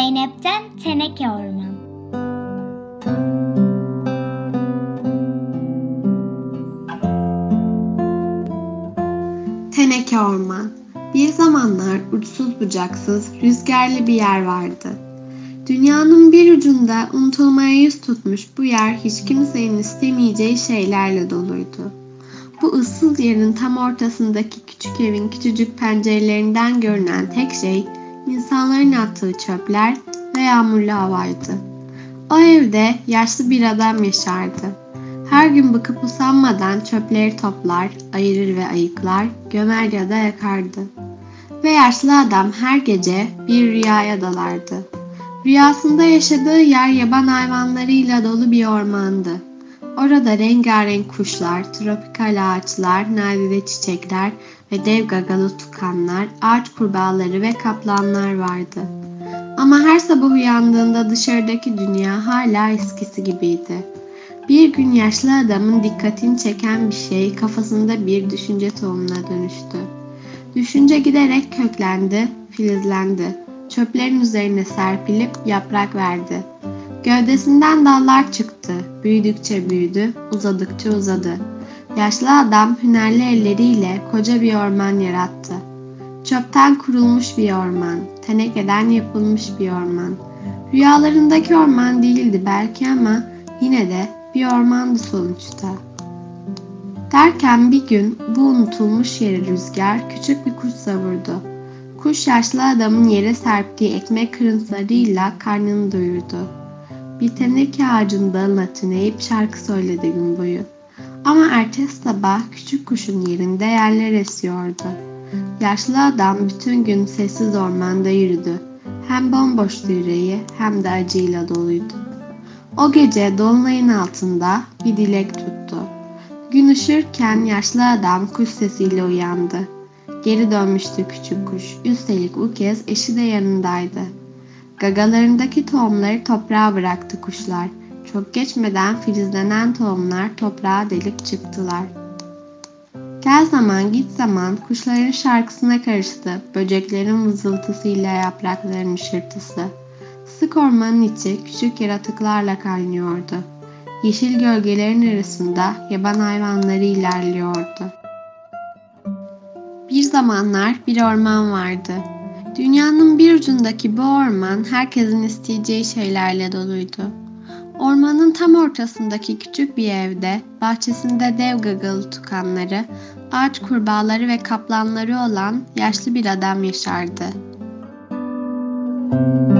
Zeynep'ten Teneke Orman Teneke Orman Bir zamanlar uçsuz bucaksız, rüzgarlı bir yer vardı. Dünyanın bir ucunda unutulmaya yüz tutmuş bu yer hiç kimsenin istemeyeceği şeylerle doluydu. Bu ıssız yerin tam ortasındaki küçük evin küçücük pencerelerinden görünen tek şey insanların attığı çöpler ve yağmurlu havaydı. O evde yaşlı bir adam yaşardı. Her gün bıkıp usanmadan çöpleri toplar, ayırır ve ayıklar, gömer ya da yakardı. Ve yaşlı adam her gece bir rüyaya dalardı. Rüyasında yaşadığı yer yaban hayvanlarıyla dolu bir ormandı. Orada rengarenk kuşlar, tropikal ağaçlar, nadide çiçekler ve dev gagalı tukanlar, ağaç kurbağaları ve kaplanlar vardı. Ama her sabah uyandığında dışarıdaki dünya hala eskisi gibiydi. Bir gün yaşlı adamın dikkatini çeken bir şey kafasında bir düşünce tohumuna dönüştü. Düşünce giderek köklendi, filizlendi. Çöplerin üzerine serpilip yaprak verdi. Gövdesinden dallar çıktı. Büyüdükçe büyüdü, uzadıkça uzadı. Yaşlı adam hünerli elleriyle koca bir orman yarattı. Çöpten kurulmuş bir orman, tenekeden yapılmış bir orman. Rüyalarındaki orman değildi belki ama yine de bir ormandı sonuçta. Derken bir gün bu unutulmuş yere rüzgar küçük bir kuş savurdu. Kuş yaşlı adamın yere serptiği ekmek kırıntılarıyla karnını doyurdu. Bir teneke ağacının dalına tüneyip şarkı söyledi gün boyu. Ama ertesi sabah küçük kuşun yerinde yerler esiyordu. Yaşlı adam bütün gün sessiz ormanda yürüdü. Hem bomboştu yüreği hem de acıyla doluydu. O gece dolunayın altında bir dilek tuttu. Gün ışırken yaşlı adam kuş sesiyle uyandı. Geri dönmüştü küçük kuş. Üstelik bu kez eşi de yanındaydı. Gagalarındaki tohumları toprağa bıraktı kuşlar. Çok geçmeden filizlenen tohumlar toprağa delip çıktılar. Gel zaman git zaman kuşların şarkısına karıştı. Böceklerin vızıltısıyla yaprakların ışırtısı. Sık ormanın içi küçük yaratıklarla kaynıyordu. Yeşil gölgelerin arasında yaban hayvanları ilerliyordu. Bir zamanlar bir orman vardı. Dünyanın bir ucundaki bu orman herkesin isteyeceği şeylerle doluydu. Ormanın tam ortasındaki küçük bir evde, bahçesinde dev gagalı tukanları, ağaç kurbağaları ve kaplanları olan yaşlı bir adam yaşardı. Müzik